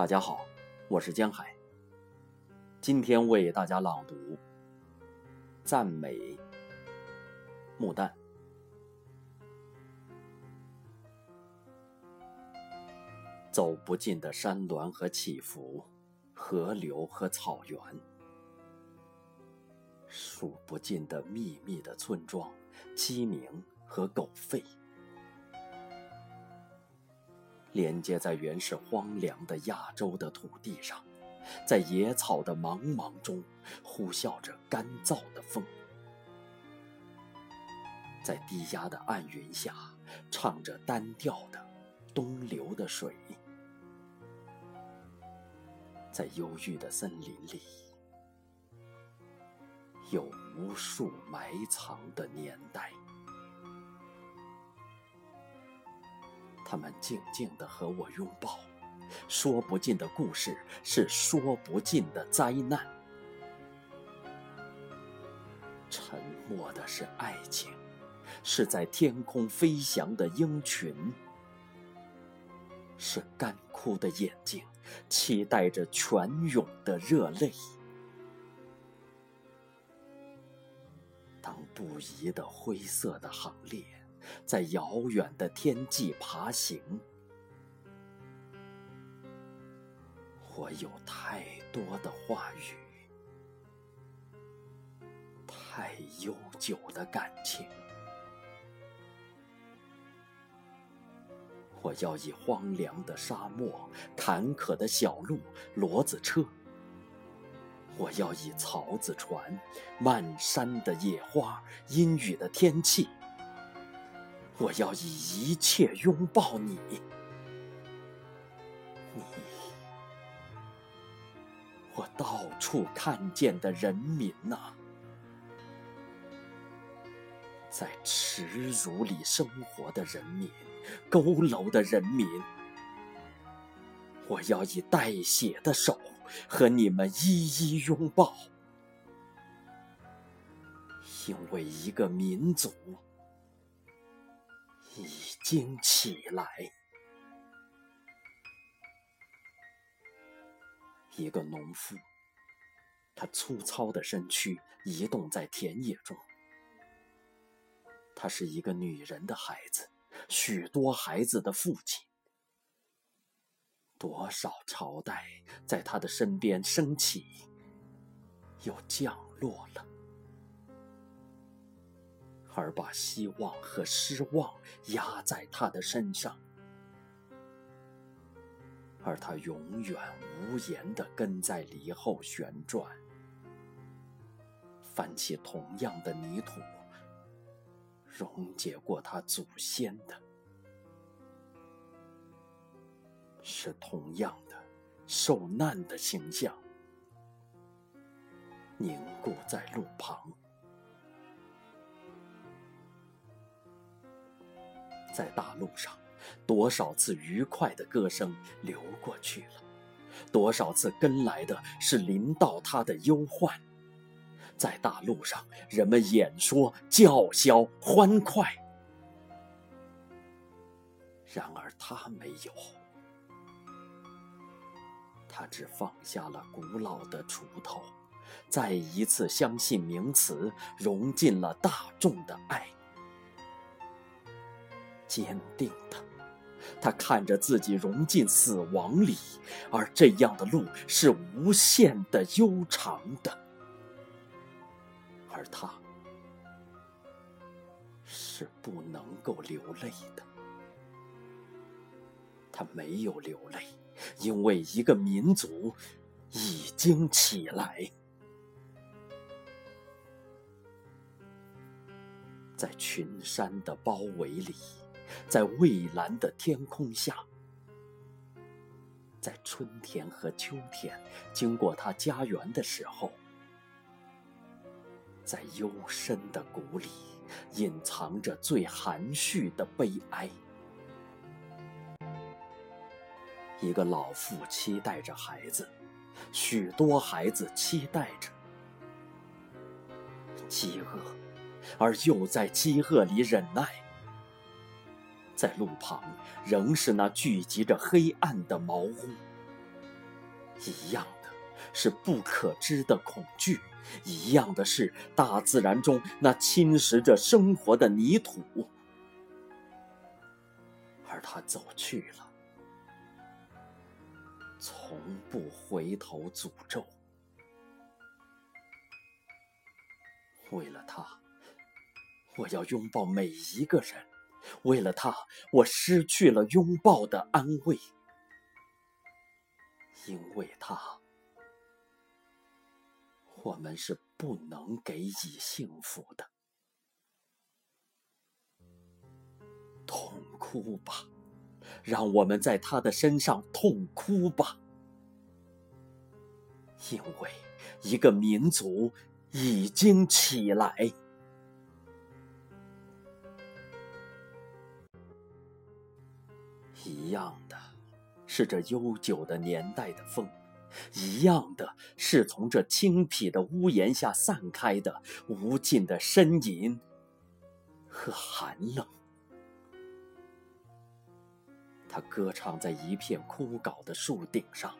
大家好，我是江海。今天为大家朗读《赞美木旦》。走不尽的山峦和起伏，河流和草原，数不尽的秘密的村庄、鸡鸣和狗吠。连接在原始荒凉的亚洲的土地上，在野草的茫茫中呼啸着干燥的风，在低压的暗云下唱着单调的东流的水，在忧郁的森林里，有无数埋藏的年代。他们静静地和我拥抱，说不尽的故事是说不尽的灾难。沉默的是爱情，是在天空飞翔的鹰群，是干枯的眼睛，期待着泉涌的热泪。当不移的灰色的行列。在遥远的天际爬行，我有太多的话语，太悠久的感情。我要以荒凉的沙漠、坎坷的小路、骡子车；我要以草子船、漫山的野花、阴雨的天气。我要以一切拥抱你，你，我到处看见的人民呐，在耻辱里生活的人民，佝偻的人民，我要以带血的手和你们一一拥抱，因为一个民族。已经起来。一个农夫，他粗糙的身躯移动在田野中。他是一个女人的孩子，许多孩子的父亲。多少朝代在他的身边升起，又降落了。而把希望和失望压在他的身上，而他永远无言地跟在篱后旋转，翻起同样的泥土，溶解过他祖先的，是同样的受难的形象，凝固在路旁。在大路上，多少次愉快的歌声流过去了，多少次跟来的是临到他的忧患。在大路上，人们演说、叫嚣、欢快，然而他没有，他只放下了古老的锄头，再一次相信名词，融进了大众的爱。坚定的，他看着自己融进死亡里，而这样的路是无限的悠长的，而他是不能够流泪的。他没有流泪，因为一个民族已经起来。在群山的包围里。在蔚蓝的天空下，在春天和秋天经过他家园的时候，在幽深的谷里隐藏着最含蓄的悲哀。一个老妇期待着孩子，许多孩子期待着饥饿，而又在饥饿里忍耐。在路旁，仍是那聚集着黑暗的茅屋。一样的是不可知的恐惧，一样的是大自然中那侵蚀着生活的泥土。而他走去了，从不回头诅咒。为了他，我要拥抱每一个人；为了他，我失去了拥抱的安慰。因为他，我们是不能给予幸福的。痛哭吧，让我们在他的身上痛哭吧，因为一个民族。已经起来，一样的是这悠久的年代的风，一样的是从这青僻的屋檐下散开的无尽的呻吟和寒冷。他歌唱在一片枯槁的树顶上。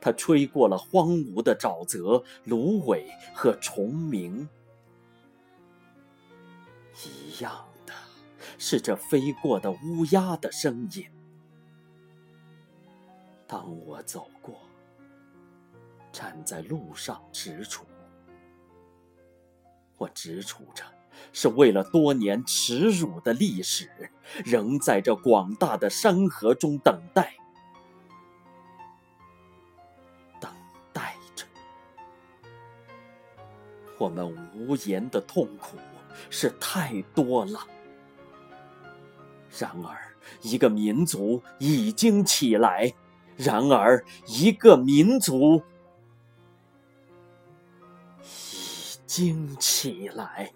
它吹过了荒芜的沼泽、芦苇和虫鸣，一样的是这飞过的乌鸦的声音。当我走过，站在路上踟蹰，我直处着，是为了多年耻辱的历史，仍在这广大的山河中等待。我们无言的痛苦是太多了。然而，一个民族已经起来；然而，一个民族已经起来。